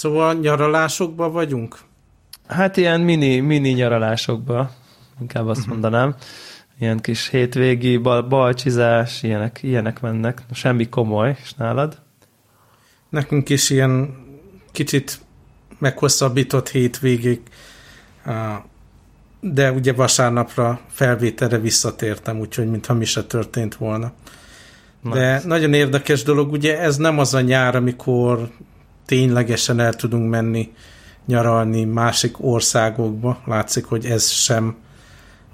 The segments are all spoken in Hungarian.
Szóval nyaralásokban vagyunk? Hát ilyen mini, mini nyaralásokban, inkább azt uh-huh. mondanám. Ilyen kis hétvégi bal, balcsizás, ilyenek, ilyenek mennek. Semmi komoly, és nálad? Nekünk is ilyen kicsit meghosszabbított hétvégig, de ugye vasárnapra felvételre visszatértem, úgyhogy mintha mi se történt volna. De nice. nagyon érdekes dolog, ugye ez nem az a nyár, amikor ténylegesen el tudunk menni nyaralni másik országokba. Látszik, hogy ez sem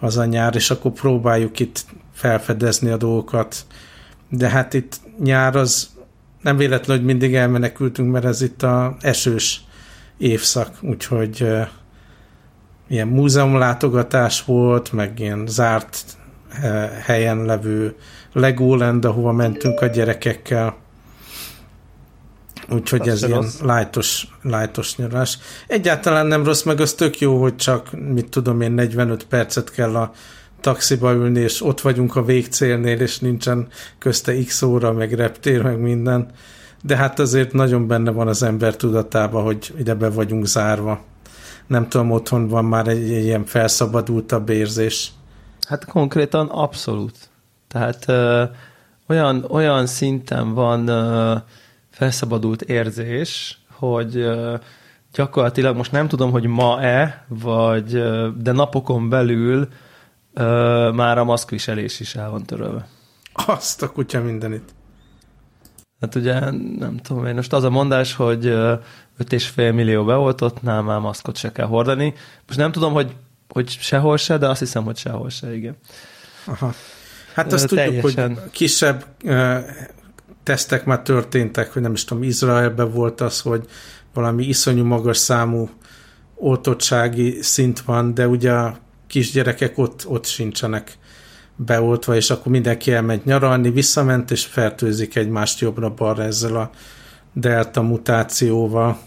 az a nyár, és akkor próbáljuk itt felfedezni a dolgokat. De hát itt nyár az nem véletlen, hogy mindig elmenekültünk, mert ez itt a esős évszak, úgyhogy uh, ilyen múzeumlátogatás volt, meg ilyen zárt uh, helyen levő Legoland, ahova mentünk a gyerekekkel. Úgyhogy ez ilyen lájtos, lájtos nyarás. Egyáltalán nem rossz, meg az tök jó, hogy csak, mit tudom én, 45 percet kell a taxiba ülni, és ott vagyunk a végcélnél, és nincsen közte x óra, meg reptér, meg minden. De hát azért nagyon benne van az ember tudatában, hogy ide be vagyunk zárva. Nem tudom, otthon van már egy, egy ilyen felszabadultabb érzés. Hát konkrétan abszolút. Tehát ö, olyan, olyan szinten van ö, felszabadult érzés, hogy gyakorlatilag most nem tudom, hogy ma-e, vagy de napokon belül már a maszkviselés is el van törölve. Azt a kutya mindenit. Hát ugye nem tudom én, most az a mondás, hogy 5,5 millió beoltottnál már maszkot se kell hordani. Most nem tudom, hogy, hogy sehol se, de azt hiszem, hogy sehol se, igen. Aha. Hát azt Teljesen. tudjuk, hogy kisebb tesztek már történtek, hogy nem is tudom, Izraelben volt az, hogy valami iszonyú magas számú oltottsági szint van, de ugye a kisgyerekek ott, ott sincsenek beoltva, és akkor mindenki elment nyaralni, visszament, és fertőzik egymást jobbra-balra ezzel a delta mutációval.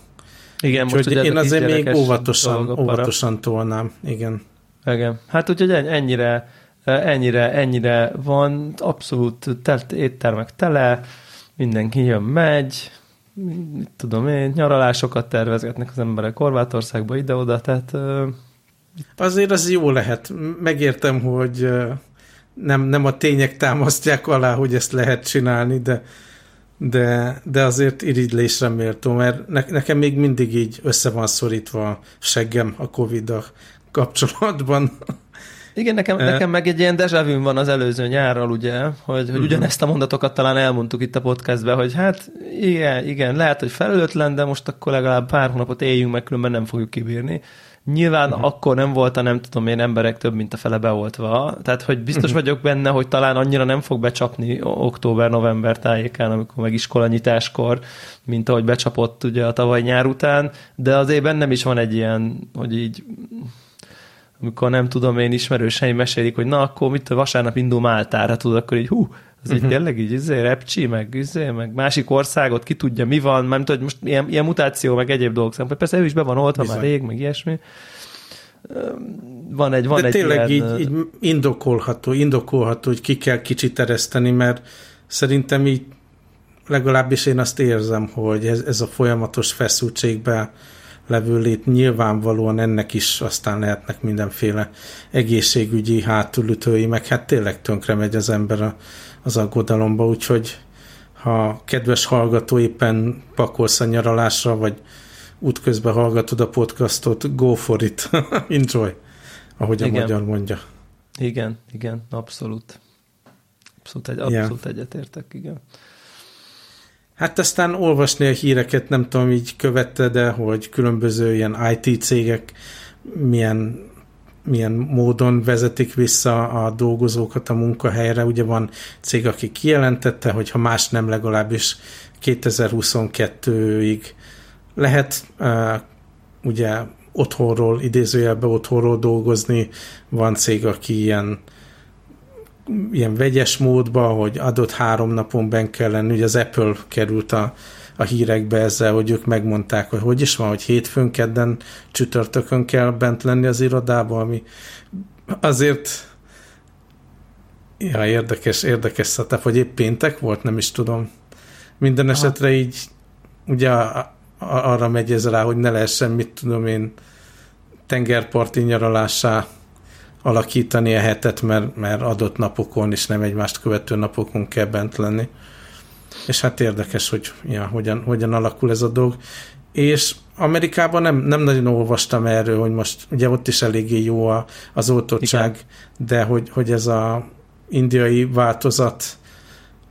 Igen, most ugye én azért még óvatosan, óvatosan tolnám, igen. Igen, hát úgyhogy ennyire, ennyire, ennyire van, abszolút telt, éttermek tele, mindenki jön, megy, mit tudom én, nyaralásokat tervezgetnek az emberek Horvátországba ide-oda, tehát... Azért az jó lehet. Megértem, hogy nem, nem a tények támasztják alá, hogy ezt lehet csinálni, de, de, de azért irigylésre méltó, mert ne, nekem még mindig így össze van szorítva a seggem a Covid-a kapcsolatban. Igen, nekem, nekem meg egy ilyen dejavű van az előző nyárral, ugye, hogy, hogy uh-huh. ugyanezt a mondatokat talán elmondtuk itt a podcastben, hogy hát igen, igen, lehet, hogy felelőtlen, de most akkor legalább pár hónapot éljünk meg, különben nem fogjuk kibírni. Nyilván uh-huh. akkor nem volt a nem tudom én emberek több, mint a fele beoltva. Tehát, hogy biztos uh-huh. vagyok benne, hogy talán annyira nem fog becsapni október-november tájékán, amikor meg iskolanyitáskor, mint ahogy becsapott ugye a tavaly nyár után, de azért bennem is van egy ilyen, hogy így amikor nem tudom, én ismerőseim mesélik, hogy na, akkor mit, vasárnap indul Máltára, tudod, akkor így hú, az uh-huh. egy tényleg így, izé, repcsi, meg, izé, meg másik országot, ki tudja, mi van, tudom, hogy most ilyen, ilyen mutáció, meg egyéb dolgok szempontból. Persze ő is be van oltva már rég, meg ilyesmi. Van egy, van De egy tényleg ilyen... így, így indokolható, indokolható, hogy ki kell kicsit ereszteni, mert szerintem így legalábbis én azt érzem, hogy ez, ez a folyamatos feszültségben levő lét nyilvánvalóan ennek is aztán lehetnek mindenféle egészségügyi hátulütői, meg hát tényleg tönkre megy az ember a, az aggodalomba, úgyhogy ha kedves hallgató éppen pakolsz a nyaralásra, vagy útközben hallgatod a podcastot, go for it, enjoy, ahogy igen. a magyar mondja. Igen, igen, abszolút. Abszolút, egy, abszolút yeah. egyetértek, igen. Hát aztán olvasni a híreket, nem tudom, így követte, de hogy különböző ilyen IT cégek milyen, milyen módon vezetik vissza a dolgozókat a munkahelyre. Ugye van cég, aki kijelentette, hogy ha más nem legalábbis 2022-ig lehet ugye otthonról, idézőjelben otthonról dolgozni, van cég, aki ilyen ilyen vegyes módba, hogy adott három napon ben kell lenni, ugye az Apple került a, a hírekbe ezzel, hogy ők megmondták, hogy hogy is van, hogy hétfőn, kedden, csütörtökön kell bent lenni az irodába, ami azért ja, érdekes, érdekes szatap, hogy épp péntek volt, nem is tudom. Minden Aha. esetre így ugye arra megy ez rá, hogy ne lehessen, mit tudom én, tengerparti nyaralássá alakítani a hetet, mert, mert adott napokon és nem egymást követő napokon kell bent lenni. És hát érdekes, hogy ja, hogyan, hogyan alakul ez a dolog. És Amerikában nem, nem nagyon olvastam erről, hogy most ugye ott is eléggé jó a, az oltottság, Igen. de hogy, hogy ez a indiai változat,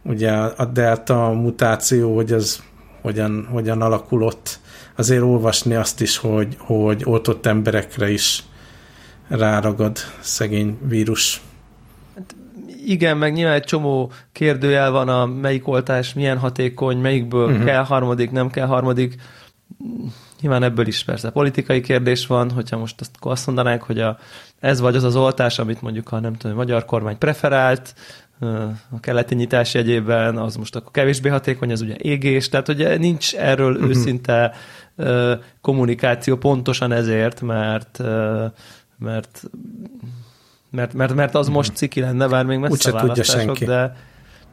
ugye a delta mutáció, hogy ez hogyan, hogyan alakul ott, azért olvasni azt is, hogy, hogy oltott emberekre is ráragad szegény vírus. Hát igen, meg nyilván egy csomó kérdőjel van a melyik oltás milyen hatékony, melyikből uh-huh. kell harmadik, nem kell harmadik. Nyilván ebből is persze politikai kérdés van, hogyha most azt, azt mondanánk, hogy a, ez vagy az az oltás, amit mondjuk a nem tudom, a magyar kormány preferált, a keleti nyitás jegyében, az most akkor kevésbé hatékony, az ugye égés, tehát ugye nincs erről uh-huh. őszinte kommunikáció pontosan ezért, mert mert mert, mert, mert az most ciki lenne, bár még messze a választások, de,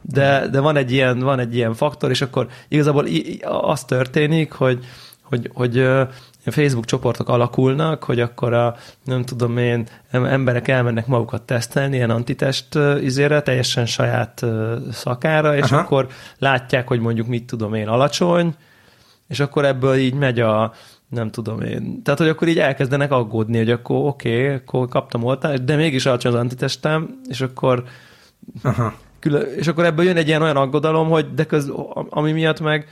de, de van, egy ilyen, van egy ilyen faktor, és akkor igazából az történik, hogy, hogy, hogy Facebook csoportok alakulnak, hogy akkor a, nem tudom én, emberek elmennek magukat tesztelni, ilyen antitest izére, teljesen saját szakára, és Aha. akkor látják, hogy mondjuk mit tudom én, alacsony, és akkor ebből így megy a, nem tudom én. Tehát, hogy akkor így elkezdenek aggódni, hogy akkor oké, okay, akkor kaptam oltást, de mégis alacsony az antitestem, és akkor Aha. Külön, és akkor ebből jön egy ilyen olyan aggodalom, hogy de köz, ami miatt meg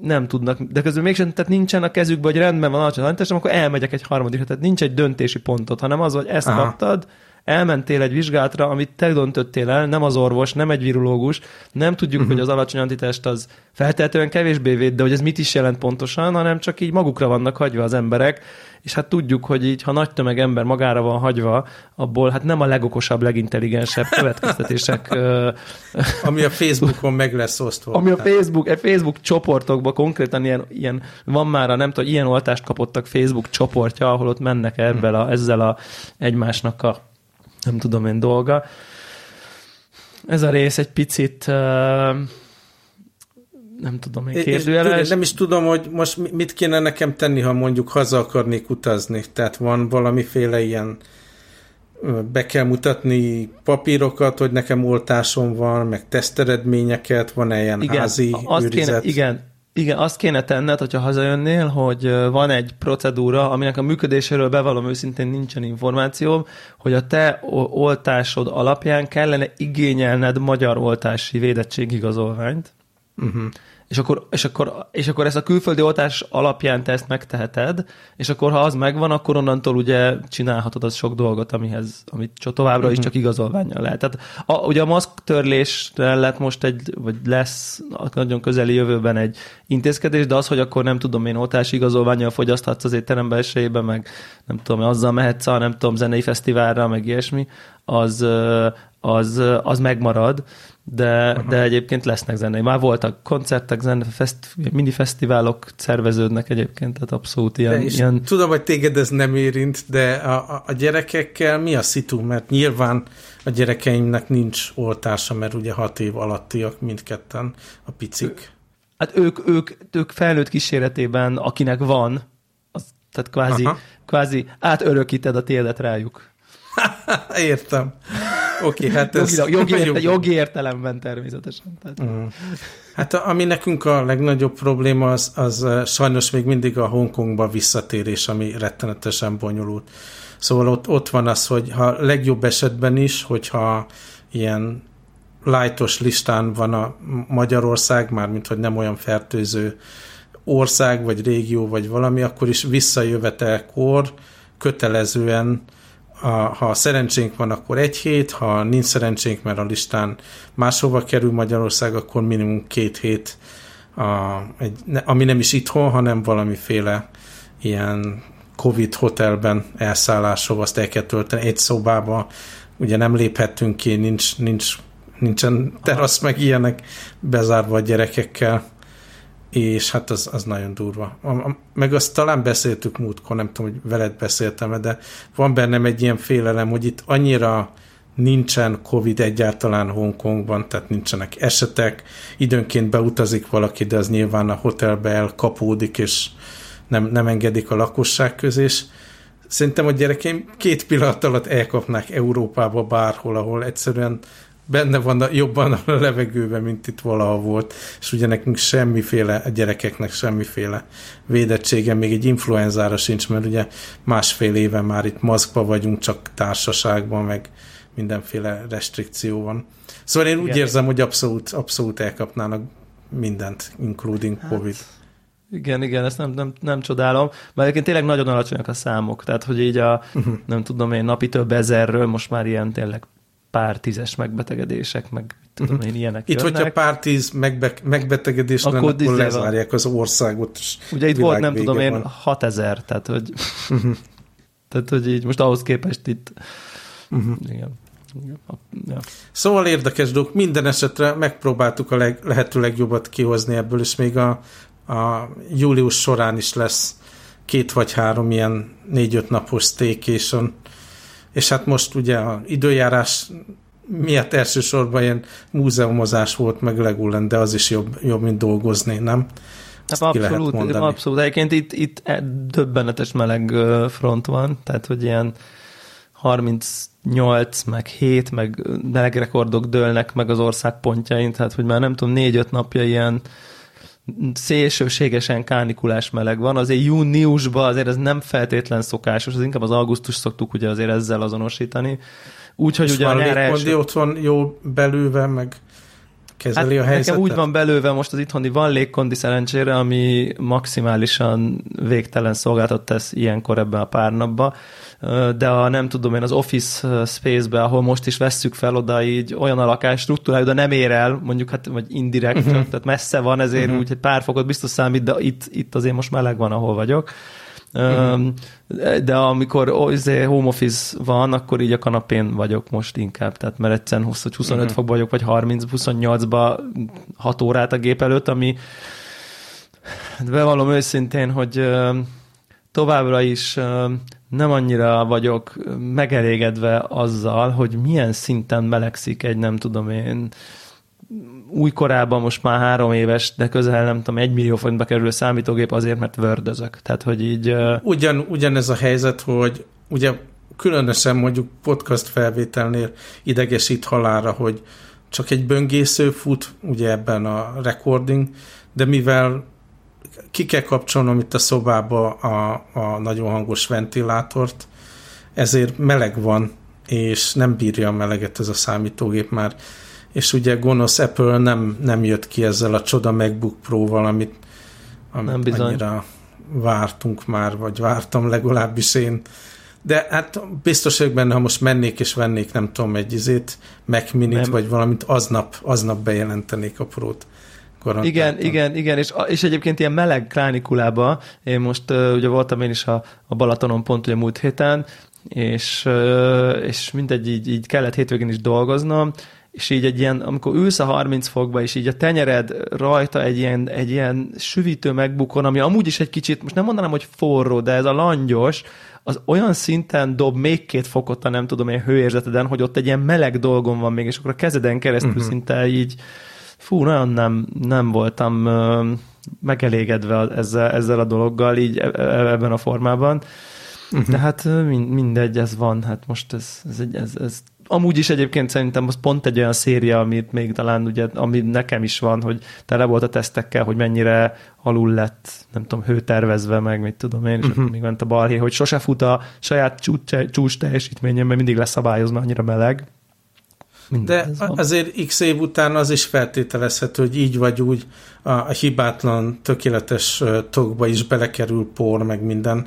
nem tudnak, de közben mégsem, tehát nincsen a kezükben, hogy rendben van alacsony az antitestem, akkor elmegyek egy harmadik, tehát nincs egy döntési pontot, hanem az, hogy ezt Aha. kaptad, elmentél egy vizsgálatra, amit te döntöttél el, nem az orvos, nem egy virológus, nem tudjuk, uh-huh. hogy az alacsony antitest az feltétlenül kevésbé véd, de hogy ez mit is jelent pontosan, hanem csak így magukra vannak hagyva az emberek, és hát tudjuk, hogy így, ha nagy tömeg ember magára van hagyva, abból hát nem a legokosabb, legintelligensebb következtetések. ami a Facebookon meg lesz osztva. Ami a Facebook, a Facebook csoportokban konkrétan ilyen, ilyen van már a nem tudom, ilyen oltást kapottak Facebook csoportja, ahol ott mennek ebben a, ezzel a egymásnak a nem tudom én dolga. Ez a rész egy picit nem tudom én kérdőjeles. Nem is tudom, hogy most mit kéne nekem tenni, ha mondjuk haza akarnék utazni. Tehát van valamiféle ilyen be kell mutatni papírokat, hogy nekem oltásom van, meg teszteredményeket, van-e ilyen igen, házi azt kéne, Igen, igen, azt kéne tenned, hogyha hazajönnél, hogy van egy procedúra, aminek a működéséről bevallom őszintén nincsen információm, hogy a te oltásod alapján kellene igényelned magyar oltási védettségigazolványt. Uh-huh és akkor, és, akkor, és akkor ezt a külföldi oltás alapján te ezt megteheted, és akkor ha az megvan, akkor onnantól ugye csinálhatod az sok dolgot, amihez, amit továbbra uh-huh. is mhm. csak igazolványjal lehet. Tehát a, ugye a maszk törlésre lett most egy, vagy lesz nagyon közeli jövőben egy intézkedés, de az, hogy akkor nem tudom én oltási igazolványjal fogyaszthatsz az étterem belsejében, meg nem tudom, azzal mehetsz a nem tudom, zenei fesztiválra, meg ilyesmi, az, az, az megmarad, de, de egyébként lesznek zenei. Már voltak koncertek, zene, fest, mini fesztiválok szerveződnek egyébként, tehát abszolút ilyen, ilyen... Tudom, hogy téged ez nem érint, de a, a gyerekekkel mi a szitu? Mert nyilván a gyerekeimnek nincs oltása, mert ugye hat év alattiak mindketten a picik. Hát ők, ők, ők felnőtt kíséretében, akinek van, az, tehát kvázi, kvázi átörökíted a tiédet rájuk. Értem. Oké, okay, hát ez... Jogi, jogi, érte, jogi értelemben természetesen. Tehát. Mm. Hát ami nekünk a legnagyobb probléma, az, az sajnos még mindig a Hongkongba visszatérés, ami rettenetesen bonyolult. Szóval ott, ott van az, hogy ha legjobb esetben is, hogyha ilyen lightos listán van a Magyarország, mármint hogy nem olyan fertőző ország, vagy régió, vagy valami, akkor is visszajövetelkor kötelezően ha szerencsénk van, akkor egy hét, ha nincs szerencsénk, mert a listán máshova kerül Magyarország, akkor minimum két hét, a, egy, ami nem is itthon, hanem valamiféle ilyen Covid hotelben elszálláshova, azt el kell tölteni. Egy szobába, ugye nem léphettünk ki, nincs, nincs, nincsen terasz meg ilyenek bezárva a gyerekekkel, és hát az, az nagyon durva. A, a, meg azt talán beszéltük múltkor, nem tudom, hogy veled beszéltem de van bennem egy ilyen félelem, hogy itt annyira nincsen Covid egyáltalán Hongkongban, tehát nincsenek esetek, időnként beutazik valaki, de az nyilván a hotelbe elkapódik, és nem, nem engedik a lakosság közé, szerintem a gyerekeim két pillanat alatt elkapnák Európába bárhol, ahol egyszerűen benne van a, jobban a levegőben, mint itt valaha volt, és ugye nekünk semmiféle, a gyerekeknek semmiféle védettsége, még egy influenzára sincs, mert ugye másfél éve már itt maszkba vagyunk, csak társaságban, meg mindenféle restrikció van. Szóval én úgy Igen. érzem, hogy abszolút, abszolút elkapnának mindent, including hát, COVID. Igen, igen, ezt nem, nem, nem csodálom, mert egyébként tényleg nagyon alacsonyak a számok, tehát hogy így a, uh-huh. nem tudom én, napi több ezerről most már ilyen tényleg pár tízes megbetegedések, meg tudom én, ilyenek Itt, jönnek. hogyha pár tíz megbe, megbetegedés akkor, lenne, akkor lezárják az országot. Ugye itt volt, nem tudom én, 6000, tehát hogy, uh-huh. tehát hogy így most ahhoz képest itt uh-huh. igen. Ja. Szóval érdekes dolog, minden esetre megpróbáltuk a leg, lehető legjobbat kihozni ebből, és még a, a július során is lesz két vagy három ilyen négy-öt napos staycation, és hát most ugye a időjárás miatt elsősorban ilyen múzeumozás volt meg Legoland, de az is jobb, jobb mint dolgozni, nem? Hát abszolút, abszolút. Egyébként itt, itt e, döbbenetes meleg front van, tehát hogy ilyen 38, meg 7, meg melegrekordok dőlnek meg az ország pontjain, tehát hogy már nem tudom, 4-5 napja ilyen szélsőségesen kánikulás meleg van, azért júniusban azért ez nem feltétlen szokásos, az inkább az augusztus szoktuk ugye azért ezzel azonosítani. Úgyhogy ugye a nyár első... ott van jó belőve, meg kezeli hát a helyzetet? Nekem úgy van belőve most az itthoni van légkondi szerencsére, ami maximálisan végtelen szolgáltat tesz ilyenkor ebben a pár napban de a nem tudom én az office space-be, ahol most is vesszük fel oda így olyan a lakás struktúrája, de nem ér el, mondjuk hát vagy indirekt, uh-huh. tehát messze van, ezért uh-huh. úgy hogy pár fokot biztos számít, de itt, itt azért most meleg van, ahol vagyok. De amikor izé, home office van, akkor így a kanapén vagyok most inkább, tehát mert egyszerűen 20 25 uh-huh. fokban vagyok, vagy 30-28-ba 6 órát a gép előtt, ami hát bevallom őszintén, hogy továbbra is nem annyira vagyok megelégedve azzal, hogy milyen szinten melegszik egy, nem tudom én, újkorában most már három éves, de közel nem tudom, egy millió forintba kerülő számítógép azért, mert vördözök. Tehát, hogy így... Ugyan, ugyanez a helyzet, hogy ugye különösen mondjuk podcast felvételnél idegesít halára, hogy csak egy böngésző fut ugye ebben a recording, de mivel ki kell kapcsolnom itt a szobába a, a nagyon hangos ventilátort, ezért meleg van, és nem bírja a meleget ez a számítógép már. És ugye gonosz Apple nem, nem jött ki ezzel a csoda MacBook Pro-val, amit, amit nem bizony. annyira vártunk már, vagy vártam legalábbis én. De hát biztos vagyok benne, ha most mennék és vennék, nem tudom, egy izét, Mac Minit, nem. vagy valamit, aznap, aznap bejelentenék a prót. Igen, igen, igen, és, és egyébként ilyen meleg klánikulába, én most ugye voltam én is a, a Balatonon pont ugye múlt héten, és, és mindegy, így, így kellett hétvégén is dolgoznom, és így egy ilyen, amikor ülsz a 30 fokba, és így a tenyered rajta egy ilyen, egy ilyen süvítő megbukon, ami amúgy is egy kicsit, most nem mondanám, hogy forró, de ez a langyos, az olyan szinten dob még két fokot a nem tudom én hőérzeteden, hogy ott egy ilyen meleg dolgon van még, és akkor a kezeden keresztül uh-huh. szinte így fú, nagyon nem, nem voltam megelégedve ezzel, ezzel a dologgal így e, e, ebben a formában. Uh-huh. De hát mindegy, ez van, hát most ez, ez, egy, ez, ez amúgy is egyébként szerintem az pont egy olyan széria, amit még talán ugye, ami nekem is van, hogy tele volt a tesztekkel, hogy mennyire alul lett, nem tudom, hőtervezve, meg mit tudom én, és uh-huh. még ment a balhé, hogy sose fut a saját csúcs, csúcs teljesítményen, mert mindig leszabályozva annyira meleg. De azért x év után az is feltételezhető, hogy így vagy úgy a, a hibátlan, tökéletes tokba is belekerül por, meg minden.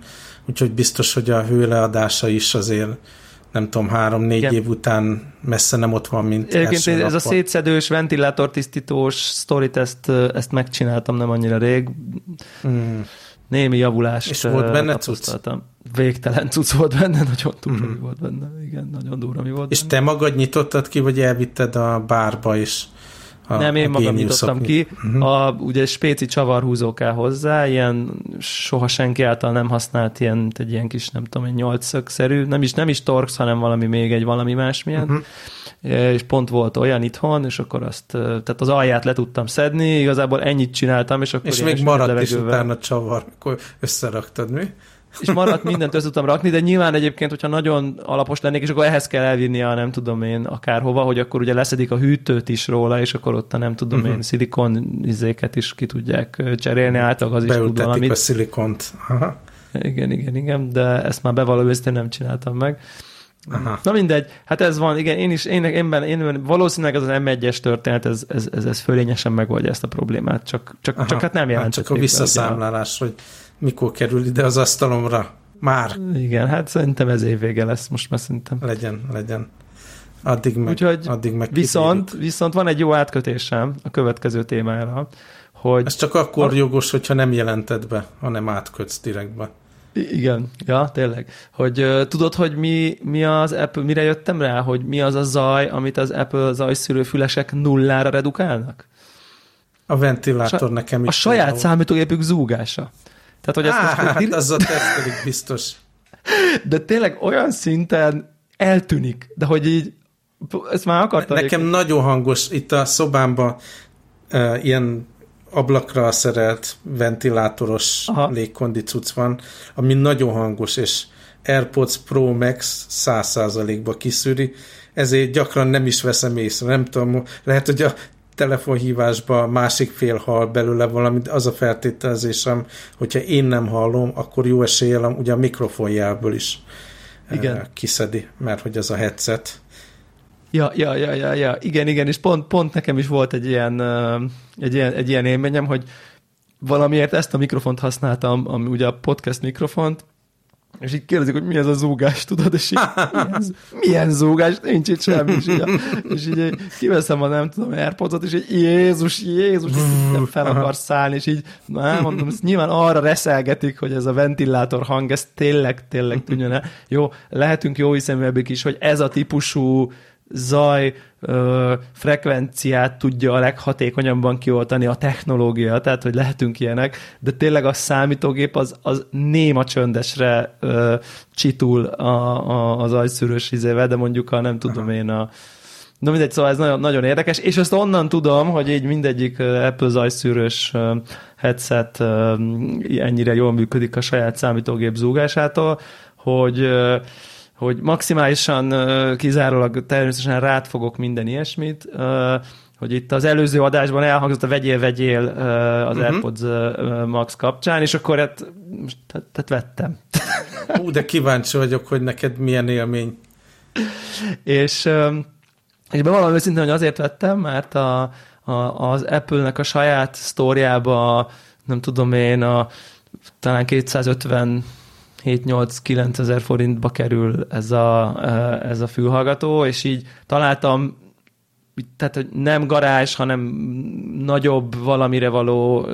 Úgyhogy biztos, hogy a hőleadása is azért nem tudom, három-négy év után messze nem ott van, mint Egyébként ez rapport. a szétszedős, ventilátortisztítós sztorit, ezt, ezt megcsináltam nem annyira rég. Mm némi javulást És volt benne cucc? Végtelen cucc volt benne, nagyon durva mm. volt benne. Igen, nagyon durva mi volt És benne. te magad nyitottad ki, vagy elvitted a bárba is A, Nem, én a magam nyitottam ki. Uh-huh. A, ugye spéci csavarhúzó kell hozzá, ilyen soha senki által nem használt ilyen, egy ilyen kis, nem tudom, egy nyolcszögszerű, nem is, nem is torx, hanem valami még egy valami másmilyen. Uh-huh és pont volt olyan itthon, és akkor azt, tehát az alját le tudtam szedni, igazából ennyit csináltam, és akkor És még maradt is utána csavar, akkor összeraktad, mi? És maradt mindent össze tudtam rakni, de nyilván egyébként, hogyha nagyon alapos lennék, és akkor ehhez kell elvinni a nem tudom én akárhova, hogy akkor ugye leszedik a hűtőt is róla, és akkor ott a nem tudom uh-huh. én szilikon izéket is ki tudják cserélni, általában az is tud valamit. a szilikont. Aha. Igen, igen, igen, de ezt már én nem csináltam meg. Aha. Na mindegy, hát ez van, igen, én is, én, én, én, én valószínűleg ez az M1-es történet, ez, ez, ez, ez fölényesen megoldja ezt a problémát, csak, csak, csak hát nem jelent. Hát csak a visszaszámlálás, hogy mikor kerül ide az asztalomra. Már. Igen, hát szerintem ez év vége lesz most már szerintem. Legyen, legyen. Addig meg, Úgyhogy addig meg viszont, viszont van egy jó átkötésem a következő témára, hogy... Ez csak akkor a... jogos, hogyha nem jelented be, hanem átkötsz direktbe. Igen, ja, tényleg. Hogy uh, tudod, hogy mi, mi az Apple, mire jöttem rá, hogy mi az a zaj, amit az Apple zajszűrő fülesek nullára redukálnak? A ventilátor a, nekem is. A saját számítógépük zúgása. Tehát, hogy ezt Á, most hát azzal tesztelik biztos. De tényleg olyan szinten eltűnik, de hogy így ezt már akartam. Nekem egyébként. nagyon hangos itt a szobámban uh, ilyen ablakra szerelt ventilátoros Aha. légkondicuc van, ami nagyon hangos, és AirPods Pro Max 100%-ba kiszűri, ezért gyakran nem is veszem észre. Nem tudom, lehet, hogy a telefonhívásba másik fél hall belőle valamit, az a feltételezésem, hogyha én nem hallom, akkor jó eséllyel ugye a mikrofonjából is Igen. Eh, kiszedi, mert hogy az a headset. Ja, ja, ja, ja, ja, igen, igen, és pont, pont nekem is volt egy ilyen, egy ilyen, egy ilyen élményem, hogy valamiért ezt a mikrofont használtam, ami ugye a podcast mikrofont, és így kérdezik, hogy mi ez a zúgás, tudod, és így, milyen, milyen zúgás, nincs itt semmi, és így, és így kiveszem a nem tudom, airpods és így Jézus, Jézus, nem fel akar szállni, és így, na, mondom, ezt nyilván arra reszelgetik, hogy ez a ventilátor hang, ez tényleg, tényleg tűnjön el. Jó, lehetünk jó hiszeműebbik is, hogy ez a típusú zaj ö, frekvenciát tudja a leghatékonyabban kioltani a technológia, tehát hogy lehetünk ilyenek, de tényleg a számítógép az, az néma csöndesre ö, csitul a, a, az ajszűrős izével, de mondjuk a nem tudom én a Na mindegy, szóval ez nagyon, nagyon érdekes, és ezt onnan tudom, hogy így mindegyik Apple zajszűrős headset ennyire jól működik a saját számítógép zúgásától, hogy hogy maximálisan kizárólag természetesen rád fogok minden ilyesmit, hogy itt az előző adásban elhangzott a vegyél-vegyél az uh-huh. AirPods Max kapcsán, és akkor hát, tehát vettem. Ú, de kíváncsi vagyok, hogy neked milyen élmény. és, és bevallom őszintén, hogy azért vettem, mert a, a, az Apple-nek a saját sztóriába, nem tudom én, a talán 250 7-8-9 ezer forintba kerül ez a, ez a fülhallgató, és így találtam tehát hogy nem garázs, hanem nagyobb valamire való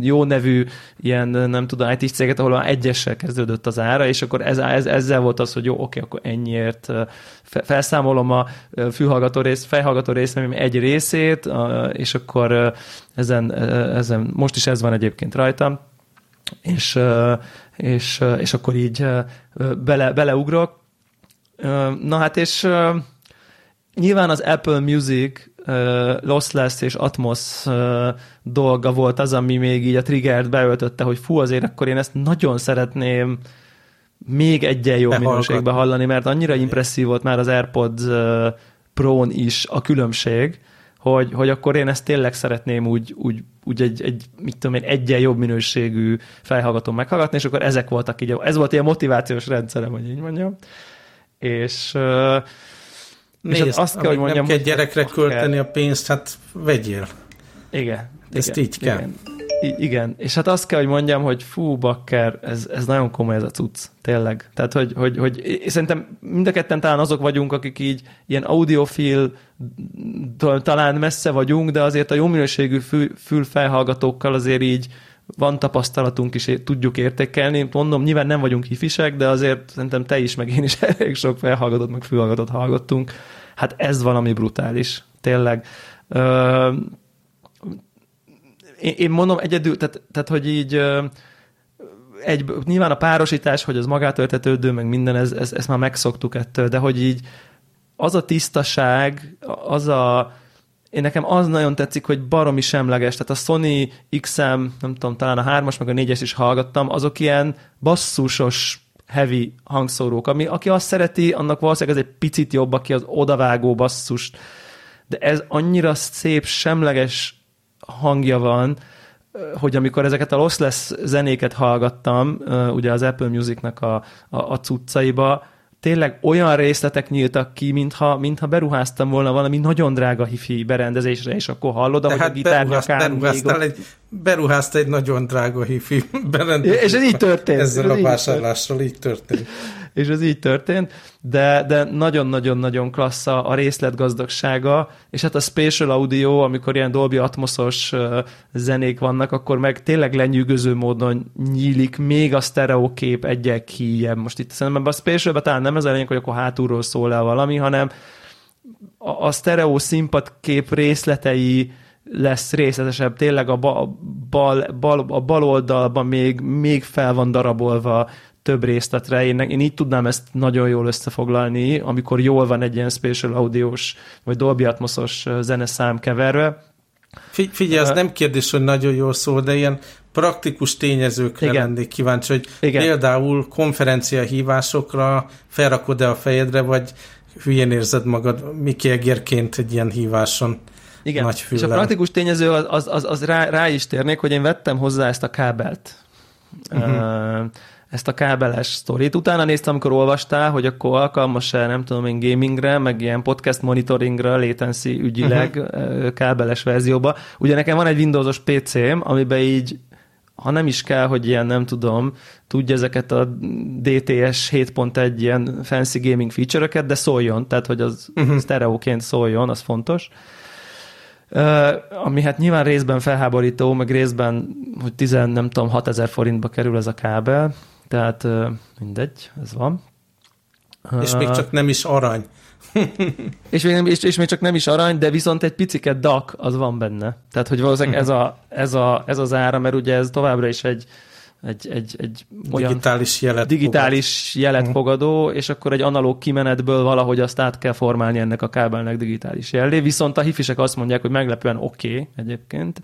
jó nevű ilyen, nem tudom, IT céget, ahol egyessel kezdődött az ára, és akkor ez, ez, ezzel volt az, hogy jó, oké, akkor ennyiért felszámolom a fülhallgató rész, fejhallgató részem egy részét, és akkor ezen, ezen, most is ez van egyébként rajtam, és, és, és akkor így bele, beleugrok. Na hát, és nyilván az Apple Music lossless és Atmos dolga volt az, ami még így a triggert beöltötte, hogy fú, azért akkor én ezt nagyon szeretném még egyen jobb minőségbe hallani, mert annyira impresszív volt már az AirPods Pro-n is a különbség, hogy, hogy akkor én ezt tényleg szeretném úgy, úgy, úgy egy, egy, mit tudom én, egyen jobb minőségű felhallgatón meghallgatni, és akkor ezek voltak így, ez volt ilyen motivációs rendszerem, hogy így mondjam. És, Nézd, és hát azt kell, hogy mondjam, nem kell gyerekre költeni kell. a pénzt, hát vegyél. Igen. Ezt igen, így kell. Igen. Igen, és hát azt kell, hogy mondjam, hogy fú, bakker, ez, ez nagyon komoly ez a cucc, tényleg. Tehát, hogy, hogy, hogy szerintem mind a ketten talán azok vagyunk, akik így ilyen audiofil talán messze vagyunk, de azért a jó minőségű fül, fülfelhallgatókkal azért így van tapasztalatunk is, tudjuk értékelni. Mondom, nyilván nem vagyunk hifisek, de azért szerintem te is, meg én is elég sok felhallgatott, meg fülhallgatót hallgattunk. Hát ez valami brutális, tényleg én, én mondom egyedül, tehát, tehát hogy így egy, nyilván a párosítás, hogy az magától értetődő, meg minden, ez, ez, ezt már megszoktuk ettől, de hogy így az a tisztaság, az a én nekem az nagyon tetszik, hogy baromi semleges, tehát a Sony XM, nem tudom, talán a 3-as, meg a 4-es is hallgattam, azok ilyen basszusos heavy hangszórók, ami aki azt szereti, annak valószínűleg ez egy picit jobb, aki az odavágó basszus, de ez annyira szép, semleges hangja van, hogy amikor ezeket a lossless zenéket hallgattam, ugye az Apple Musicnak a, a, a cuccaiba, tényleg olyan részletek nyíltak ki, mintha, mintha beruháztam volna valami nagyon drága hifi berendezésre, és akkor hallod, ahogy hát a gitárnyakán beruháztál, egy, beruháztál egy nagyon drága hifi berendezésre. És ez így történt. Ezzel ez a vásárlással így történt és ez így történt, de, de nagyon-nagyon-nagyon klassz a részletgazdagsága, és hát a spatial audio, amikor ilyen Dolby Atmosos zenék vannak, akkor meg tényleg lenyűgöző módon nyílik még a stereo kép egyel kijebb. Most itt szerintem a spatial talán nem ez a lényeg, hogy akkor hátulról szól el valami, hanem a, a stereo kép részletei lesz részletesebb, tényleg a bal, bal, bal, a bal oldalban még, még fel van darabolva több részletre. Én, én így tudnám ezt nagyon jól összefoglalni, amikor jól van egy ilyen spatial audiós vagy Dolby Atmosos zeneszám keverve. Figyelj, az uh, nem kérdés, hogy nagyon jól szól, de ilyen praktikus tényezőkre igen. lennék kíváncsi, hogy igen. például konferencia hívásokra felrakod-e a fejedre, vagy hülyén érzed magad Miki Egérként egy ilyen híváson. Igen, nagy és a praktikus tényező az, az, az, az rá, rá is térnék, hogy én vettem hozzá ezt a kábelt. Uh-huh. Uh, ezt a kábeles sztorit. Utána néztem, amikor olvastál, hogy akkor alkalmas-e, nem tudom én, gamingre, meg ilyen podcast monitoringra, latency ügyileg uh-huh. kábeles verzióba. Ugye nekem van egy Windowsos PC-m, amiben így ha nem is kell, hogy ilyen, nem tudom, tudja ezeket a DTS 7.1 ilyen fancy gaming feature-öket, de szóljon, tehát hogy az uh-huh. sztereóként szóljon, az fontos. Uh, ami hát nyilván részben felháborító, meg részben, hogy 10, nem tudom, 6000 forintba kerül ez a kábel, tehát mindegy, ez van. És még csak nem is arany. és, még, és, és még csak nem is arany, de viszont egy piciket DAC az van benne. Tehát, hogy valószínűleg ez, a, ez, a, ez az ára, mert ugye ez továbbra is egy, egy, egy, egy olyan digitális jelet, digitális fogad. jelet fogadó, és akkor egy analóg kimenetből valahogy azt át kell formálni ennek a kábelnek digitális jellé. Viszont a hifisek azt mondják, hogy meglepően oké okay, egyébként.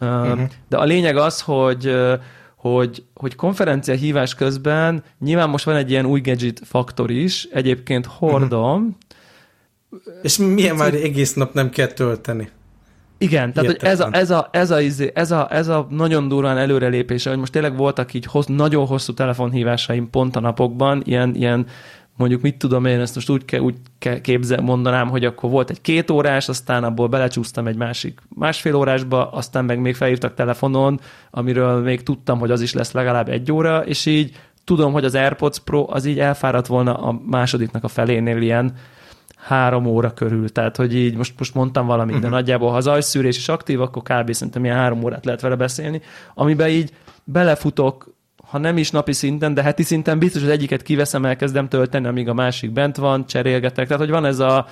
Uh-huh. De a lényeg az, hogy hogy, hogy konferencia hívás közben nyilván most van egy ilyen új gadget faktor is, egyébként hordom. Uh-huh. És milyen már egész nap nem kell tölteni? Igen, tehát hogy ez a, ez, a, ez, a, izé, ez, a, ez a nagyon durván előrelépése, hogy most tényleg voltak így hossz, nagyon hosszú telefonhívásaim pont a napokban, ilyen, ilyen mondjuk mit tudom én, ezt most úgy, ke, úgy ke, képzel, mondanám, hogy akkor volt egy két órás, aztán abból belecsúsztam egy másik másfél órásba, aztán meg még felhívtak telefonon, amiről még tudtam, hogy az is lesz legalább egy óra, és így tudom, hogy az AirPods Pro az így elfáradt volna a másodiknak a felénél ilyen három óra körül, tehát hogy így most, most mondtam valamit, de uh-huh. nagyjából ha az ajszűrés is aktív, akkor kb. szerintem ilyen három órát lehet vele beszélni, amiben így belefutok ha nem is napi szinten, de heti szinten biztos, hogy egyiket kiveszem, elkezdem tölteni, amíg a másik bent van, cserélgetek. Tehát, hogy van ez a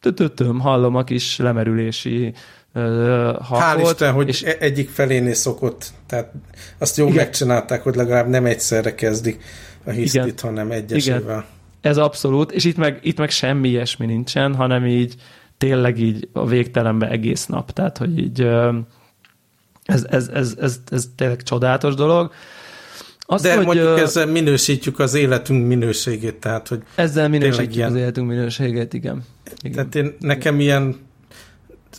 tötötöm, hallom a kis lemerülési Hál' Isten, hogy és... E- egyik felénél szokott, tehát azt jó Igen. megcsinálták, hogy legalább nem egyszerre kezdik a hisztit, Igen. hanem egyesével. Igen. Ez abszolút, és itt meg, itt meg semmi ilyesmi nincsen, hanem így tényleg így a végtelenbe egész nap, tehát hogy így ez, ez, ez, ez, ez tényleg csodálatos dolog. Azt, De hogy, mondjuk ezzel minősítjük az életünk minőségét, tehát hogy Ezzel minősítjük ilyen, az életünk minőségét, igen. igen. Tehát én, nekem ilyen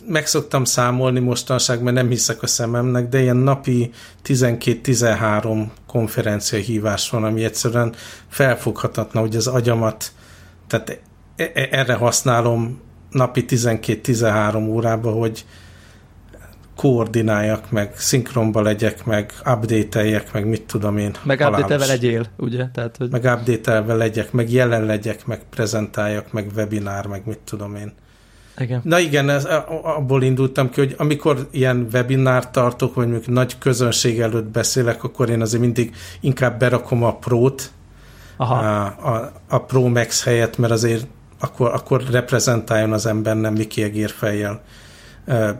meg szoktam számolni mostanság, mert nem hiszek a szememnek, de ilyen napi 12-13 konferencia hívás van, ami egyszerűen felfoghatatlan, hogy az agyamat, tehát e, e, erre használom napi 12-13 órába, hogy koordináljak, meg szinkronba legyek, meg update meg mit tudom én. Meg update legyél, ugye? Tehát, hogy... Meg update legyek, meg jelen legyek, meg prezentáljak, meg webinár, meg mit tudom én. Igen. Na igen, ez, abból indultam ki, hogy amikor ilyen webinárt tartok, vagy mondjuk nagy közönség előtt beszélek, akkor én azért mindig inkább berakom a Pro-t, Aha. A, a, a Pro Max helyett, mert azért akkor, akkor reprezentáljon az ember, nem Miki Egér fejjel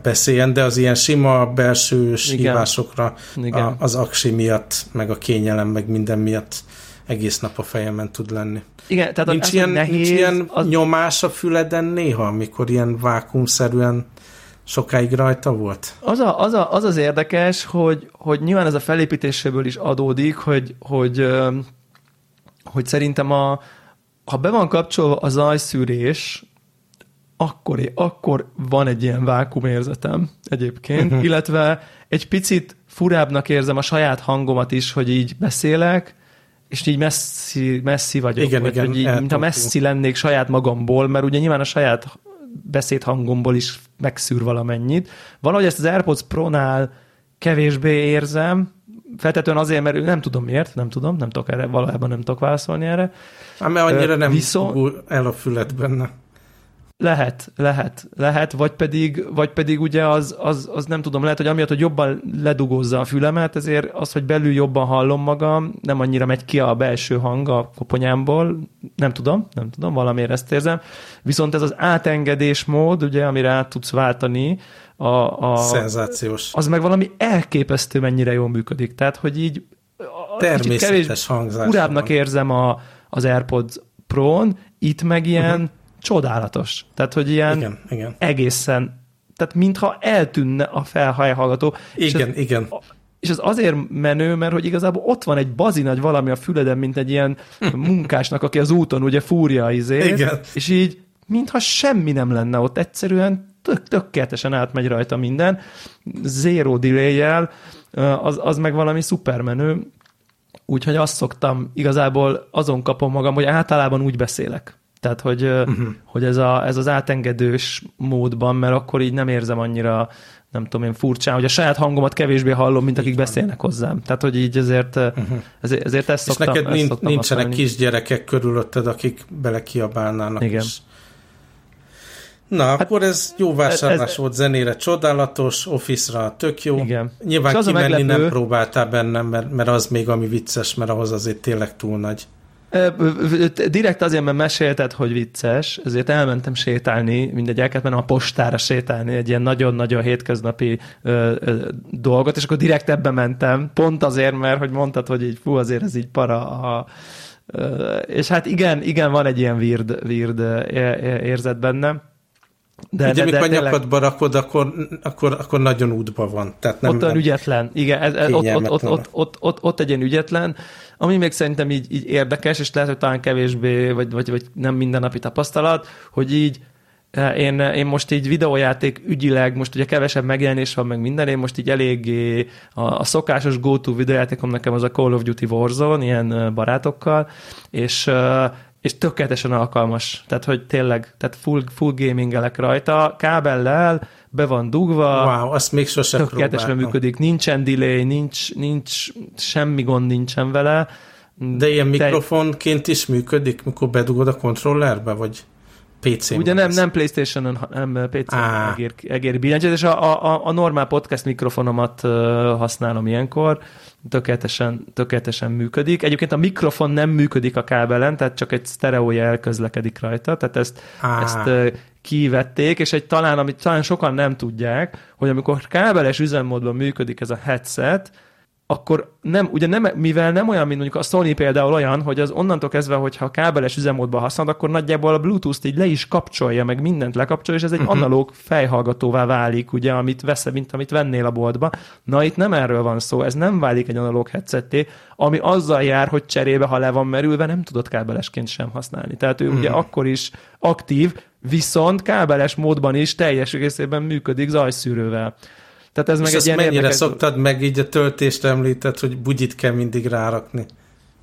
beszéljen, de az ilyen sima belső hívásokra az aksi miatt, meg a kényelem, meg minden miatt egész nap a fejemen tud lenni. Igen, tehát nincs, ilyen, nehéz, nincs ilyen az... nyomás a füleden néha, amikor ilyen vákumszerűen sokáig rajta volt? Az, a, az, a, az az érdekes, hogy, hogy nyilván ez a felépítéséből is adódik, hogy, hogy, hogy szerintem a, ha be van kapcsolva a zajszűrés, akkor, akkor van egy ilyen vákumérzetem egyébként, uh-huh. illetve egy picit furábbnak érzem a saját hangomat is, hogy így beszélek, és így messzi, messzi vagyok. Igen, vagy, igen, hogy így, mintha messzi lennék saját magamból, mert ugye nyilván a saját beszédhangomból is megszűr valamennyit. Valahogy ezt az AirPods Pro-nál kevésbé érzem, feltetően azért, mert nem tudom miért, nem tudom, nem tudok erre, valójában nem tudok válaszolni erre. Hát, mert annyira nem Viszont... el a fület benne. Lehet, lehet, lehet, vagy pedig, vagy pedig ugye az, az, az, nem tudom, lehet, hogy amiatt, hogy jobban ledugózza a fülemet, ezért az, hogy belül jobban hallom magam, nem annyira megy ki a belső hang a koponyámból, nem tudom, nem tudom, valamiért ezt érzem. Viszont ez az átengedés mód, ugye, amire át tudsz váltani, a, a, Szenzációs. Az meg valami elképesztő mennyire jól működik. Tehát, hogy így természetes hangzás. Urábbnak érzem a, az AirPods Pro-n, itt meg ilyen uh-huh csodálatos. Tehát, hogy ilyen igen, igen. egészen, tehát mintha eltűnne a felhajhallgató. Igen, és ez, igen. És az azért menő, mert hogy igazából ott van egy bazi nagy valami a füleden, mint egy ilyen munkásnak, aki az úton ugye fúrja izé, igen. és így mintha semmi nem lenne ott, egyszerűen tök, tökéletesen átmegy rajta minden, zero delay az, az meg valami szupermenő, úgyhogy azt szoktam, igazából azon kapom magam, hogy általában úgy beszélek. Tehát, hogy, uh-huh. hogy ez, a, ez az átengedős módban, mert akkor így nem érzem annyira, nem tudom én, furcsán, hogy a saját hangomat kevésbé hallom, mint akik így beszélnek van. hozzám. Tehát, hogy így ezért, uh-huh. ezért, ezért ezt És szoktam, neked ezt szoktam nincsenek használni. kisgyerekek körülötted, akik belekiabálnának Igen. is. Na, hát, akkor ez jó vásárlás ez, volt zenére, csodálatos, Office-ra tök jó. Igen. Nyilván kimenni meglepő... nem próbáltál bennem, mert, mert az még ami vicces, mert ahhoz azért tényleg túl nagy. Direkt azért, mert mesélted, hogy vicces, ezért elmentem sétálni, mindegy, el kellett a postára sétálni, egy ilyen nagyon-nagyon hétköznapi ö, ö, dolgot, és akkor direkt ebbe mentem, pont azért, mert hogy mondtad, hogy így fú, azért ez így para a, és hát igen, igen, van egy ilyen weird, weird érzet benne. De, Ugye, amikor de, nyakadba rakod, akkor, akkor, akkor nagyon útba van. Tehát nem, ott olyan ügyetlen. Igen, ez, ez, ott, ott, ott, ott, ott, ott, ott egy ilyen ügyetlen, ami még szerintem így, így érdekes, és lehet, hogy talán kevésbé, vagy, vagy, vagy nem mindennapi tapasztalat, hogy így eh, én, én most így videójáték ügyileg, most ugye kevesebb megjelenés van, meg minden, én most így eléggé a, a szokásos go-to videójátékom nekem az a Call of Duty Warzone, ilyen eh, barátokkal, és eh, és tökéletesen alkalmas. Tehát, hogy tényleg, tehát full, full gamingelek rajta, kábellel, be van dugva. Wow, azt még sosem Tökéletesen próbáltam. működik, nincsen delay, nincs, nincs, semmi gond nincsen vele. De ilyen mikrofonként is működik, mikor bedugod a kontrollerbe, vagy pc Ugye nem, nem Playstation-on, hanem PC-on egér, egér billentyűt, és a, a, a normál podcast mikrofonomat használom ilyenkor, tökéletesen, tökéletesen működik. Egyébként a mikrofon nem működik a kábelen, tehát csak egy sztereójel közlekedik rajta, tehát ezt, ah. ezt kivették, és egy talán, amit talán sokan nem tudják, hogy amikor kábeles üzemmódban működik ez a headset, akkor nem, ugye nem, mivel nem olyan, mint mondjuk a Sony például olyan, hogy az onnantól kezdve, hogyha kábeles üzemmódban használod, akkor nagyjából a Bluetooth-t így le is kapcsolja, meg mindent lekapcsol, és ez egy uh-huh. analóg fejhallgatóvá válik, ugye, amit vesz, mint amit vennél a boltba. Na itt nem erről van szó, ez nem válik egy analóg headsetté, ami azzal jár, hogy cserébe, ha le van merülve, nem tudod kábelesként sem használni. Tehát ő uh-huh. ugye akkor is aktív, viszont kábeles módban is teljes egészében működik zajszűrővel. Tehát ez És meg egy ilyen mennyire érdekes... szoktad meg így a töltést említett, hogy bugyit kell mindig rárakni?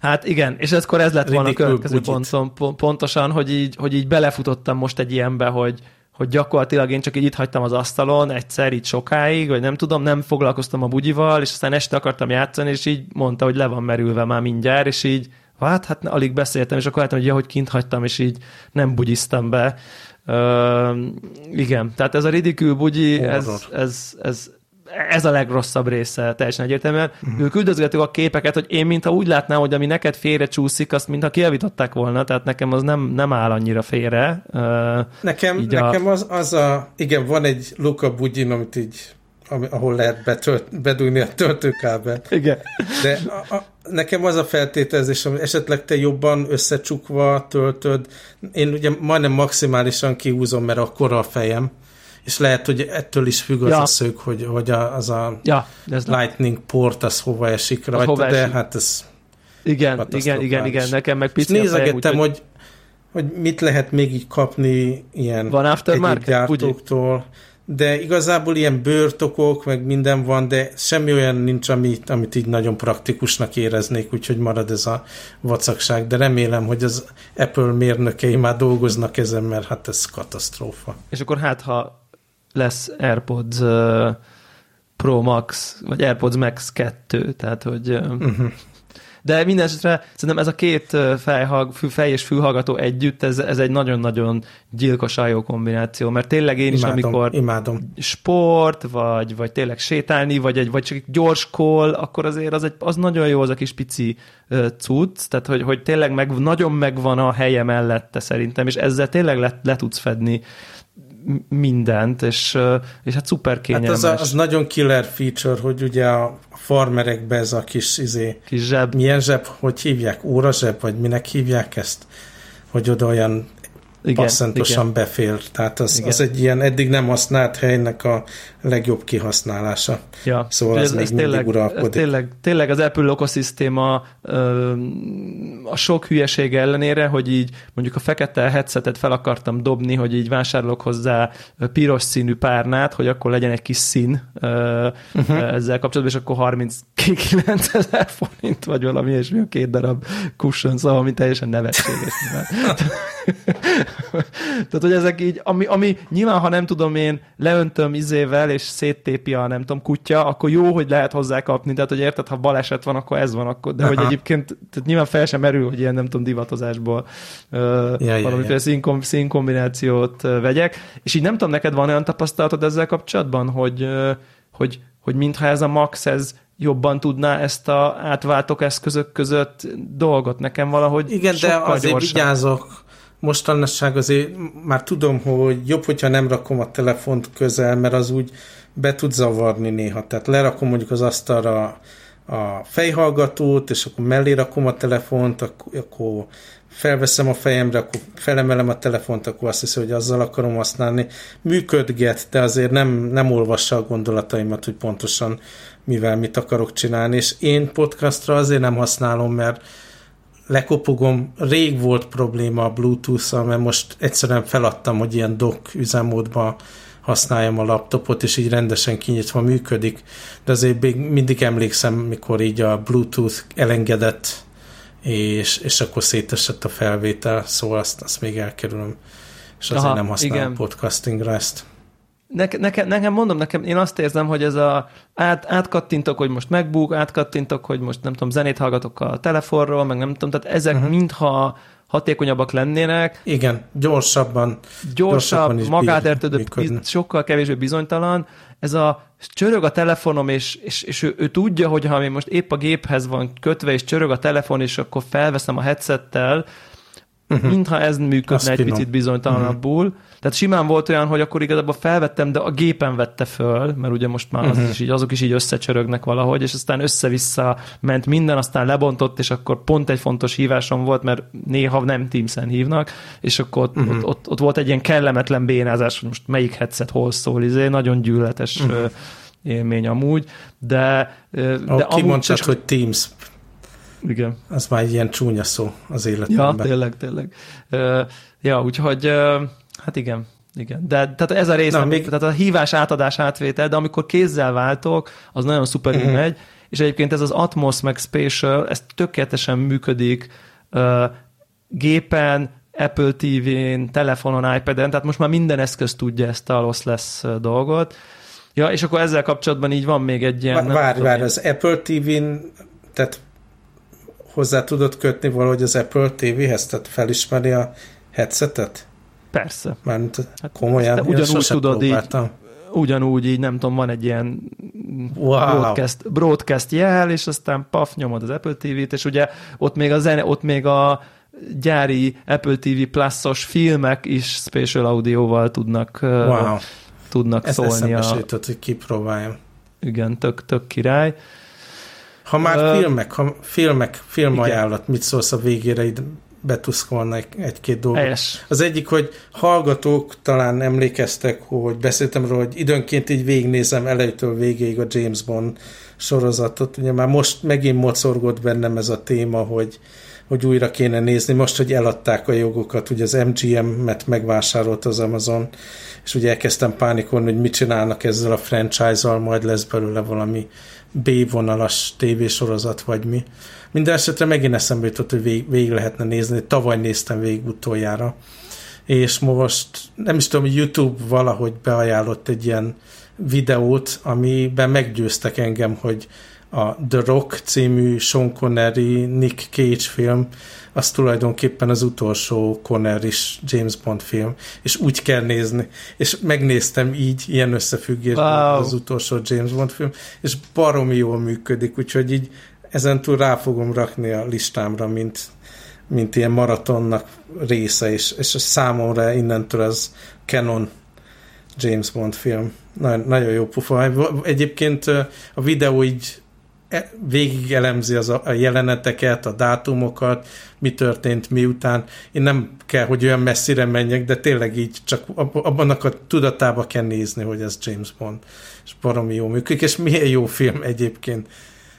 Hát igen, és akkor ez lett volna a következő pontom, pontosan, hogy így, hogy így belefutottam most egy ilyenbe, hogy, hogy gyakorlatilag én csak így itt hagytam az asztalon egyszer így sokáig, vagy nem tudom, nem foglalkoztam a bugyival, és aztán este akartam játszani, és így mondta, hogy le van merülve már mindjárt, és így hát, hát alig beszéltem, és akkor láttam, hogy ja, hogy kint hagytam, és így nem bugyiztam be. Uh, igen, tehát ez a ridikül bugyi, ez, ez, ez, ez a legrosszabb része teljesen egyértelműen. Uh-huh. Ők üldözgetik a képeket, hogy én mintha úgy látnám, hogy ami neked félre csúszik, azt mintha kiavították volna, tehát nekem az nem, nem áll annyira félre. Nekem, nekem a... az, az a, igen, van egy Luca Bugin, amit így ami, ahol lehet betölt, bedugni a töltőkábelt. Igen. De a, a, nekem az a feltételezés, hogy esetleg te jobban összecsukva töltöd. Én ugye majdnem maximálisan kihúzom, mert akkora a fejem, és lehet, hogy ettől is függ az ja. a szög, hogy, hogy a, az a ja, ez Lightning nem. port az hova esik rajta, hova de esik. hát ez igen, igen, igen, igen, nekem meg pici nézegettem, hogy, hogy mit lehet még így kapni ilyen Van aftermarket? gyártóktól de igazából ilyen bőrtokok, meg minden van, de semmi olyan nincs, amit, amit így nagyon praktikusnak éreznék, úgyhogy marad ez a vacakság, de remélem, hogy az Apple mérnökei már dolgoznak ezen, mert hát ez katasztrófa. És akkor hát, ha lesz AirPods uh, Pro Max, vagy AirPods Max 2, tehát hogy uh-huh. De minden esetre szerintem ez a két fejhag, fej és fülhallgató együtt, ez, ez egy nagyon-nagyon gyilkosan jó kombináció, mert tényleg én imádom, is, amikor imádom. sport, vagy, vagy tényleg sétálni, vagy, egy, vagy csak egy gyors call, akkor azért az, egy, az nagyon jó az a kis pici cucc, tehát hogy, hogy tényleg meg, nagyon megvan a helye mellette szerintem, és ezzel tényleg le, le tudsz fedni mindent, és, és hát szuper kényelmes. Hát az, a, az nagyon killer feature, hogy ugye a farmerekbe ez a kis, izé, kis zseb. Milyen zseb, hogy hívják? Óra zseb, vagy minek hívják ezt? Hogy oda olyan igen, passzentosan igen. befér. Tehát az, az egy ilyen eddig nem használt helynek a legjobb kihasználása. Ja. Szóval ez, ez, még tényleg, uralkodik. Ez tényleg, tényleg az Apple ökoszisztéma a sok hülyeség ellenére, hogy így mondjuk a fekete headsetet fel akartam dobni, hogy így vásárolok hozzá piros színű párnát, hogy akkor legyen egy kis szín uh-huh. ezzel kapcsolatban, és akkor 39 ezer forint, vagy valami, és mi a két darab cushion, szóval ami teljesen nevetséges. Tehát, hogy ezek így, ami, ami nyilván, ha nem tudom én, leöntöm izével, és széttépi a nem tudom, kutya, akkor jó, hogy lehet hozzá kapni. Tehát, hogy érted, ha baleset van, akkor ez van, akkor, de Aha. hogy egyébként tehát nyilván fel sem merül, hogy ilyen nem tudom, divatozásból ja, valamiféle ja, ja. színkombinációt uh, vegyek. És így nem tudom, neked van olyan tapasztalatod ezzel kapcsolatban, hogy, hogy, hogy mintha ez a Max, ez jobban tudná ezt a átváltok eszközök között dolgot nekem valahogy Igen, de azért gyorsan. vigyázok, mostanasság azért már tudom, hogy jobb, hogyha nem rakom a telefont közel, mert az úgy be tud zavarni néha. Tehát lerakom mondjuk az asztalra a fejhallgatót, és akkor mellé rakom a telefont, akkor, felveszem a fejemre, akkor felemelem a telefont, akkor azt hiszi, hogy azzal akarom használni. Működget, de azért nem, nem olvassa a gondolataimat, hogy pontosan mivel mit akarok csinálni, és én podcastra azért nem használom, mert lekopogom, rég volt probléma a Bluetooth-szal, mert most egyszerűen feladtam, hogy ilyen dock üzemmódban használjam a laptopot, és így rendesen kinyitva működik, de azért még mindig emlékszem, mikor így a Bluetooth elengedett, és, és akkor szétesett a felvétel, szóval azt, azt még elkerülöm, és azért Aha, nem használom igen. podcastingra ezt. Nekem, nekem, nekem mondom, nekem én azt érzem, hogy ez a át, átkattintok, hogy most MacBook, átkattintok, hogy most nem tudom, zenét hallgatok a telefonról, meg nem tudom, tehát ezek uh-huh. mintha hatékonyabbak lennének. Igen, gyorsabban. Gyorsabb, magát értődő, sokkal kevésbé bizonytalan. Ez a csörög a telefonom, és, és, és ő, ő tudja, hogy ha most épp a géphez van kötve, és csörög a telefon, és akkor felveszem a headsettel, uh-huh. mintha ez működne Azt egy finom. picit bizonytalanabbul. Uh-huh. Tehát simán volt olyan, hogy akkor igazából felvettem, de a gépen vette föl, mert ugye most már uh-huh. az is így, azok is így összecsörögnek valahogy, és aztán össze-vissza ment minden, aztán lebontott, és akkor pont egy fontos hívásom volt, mert néha nem Teams-en hívnak, és akkor ott, uh-huh. ott, ott, ott volt egy ilyen kellemetlen bénázás, hogy most melyik headset hol szól, izé, nagyon gyűlöletes uh-huh. élmény amúgy, de, de amúgy kimondtad, csak... hogy Teams igen. Az már egy ilyen csúnya szó az életemben. Ja, tényleg, tényleg. Uh, ja, úgyhogy uh, hát igen, igen. De tehát ez a rész, Na, még... tehát a hívás átadás átvétel, de amikor kézzel váltok, az nagyon szuperül uh-huh. megy, és egyébként ez az Atmos meg Spatial, ez tökéletesen működik uh, gépen, Apple TV-n, telefonon, iPad-en, tehát most már minden eszköz tudja ezt a lossless dolgot. Ja, és akkor ezzel kapcsolatban így van még egy ilyen... Várj, várj, az Apple TV-n, tehát hozzá tudod kötni valahogy az Apple TV-hez, tehát felismeri a headsetet? Persze. Mármint hát komolyan, ugyanúgy tudod így, ugyanúgy így, nem tudom, van egy ilyen wow. broadcast, broadcast jel, és aztán paf, nyomod az Apple TV-t, és ugye ott még a zene, ott még a gyári Apple TV Plus-os filmek is spatial audióval tudnak, wow. tudnak Ezt szólni. Ezt hogy kipróbáljam. Igen, tök, tök király. Ha már uh, filmek, ha filmek, filmajánlat, mit szólsz a végére, itt betuszkolna egy-két dolgot. Helyes. Az egyik, hogy hallgatók talán emlékeztek, hogy beszéltem róla, hogy időnként így végignézem elejétől végéig a James Bond sorozatot. Ugye már most megint mocorgott bennem ez a téma, hogy hogy újra kéne nézni. Most, hogy eladták a jogokat, ugye az MGM-et megvásárolt az Amazon, és ugye elkezdtem pánikolni, hogy mit csinálnak ezzel a franchise-al, majd lesz belőle valami B-vonalas tévésorozat, vagy mi. Minden esetre megint eszembe jutott, hogy végig, végig lehetne nézni. Tavaly néztem végig utoljára. És most nem is tudom, YouTube valahogy beajánlott egy ilyen videót, amiben meggyőztek engem, hogy a The Rock című Sean Connery, Nick Cage film, az tulajdonképpen az utolsó Connery James Bond film, és úgy kell nézni. És megnéztem így, ilyen összefüggésben wow. az utolsó James Bond film, és baromi jól működik, úgyhogy így ezentúl rá fogom rakni a listámra, mint, mint ilyen maratonnak része, és, és számomra innentől az canon James Bond film. Nagyon, nagyon jó pufa. Egyébként a videó így végig elemzi az a jeleneteket, a dátumokat, mi történt miután. Én nem kell, hogy olyan messzire menjek, de tényleg így csak abban a tudatába kell nézni, hogy ez James Bond. És baromi jó működik, és milyen jó film egyébként.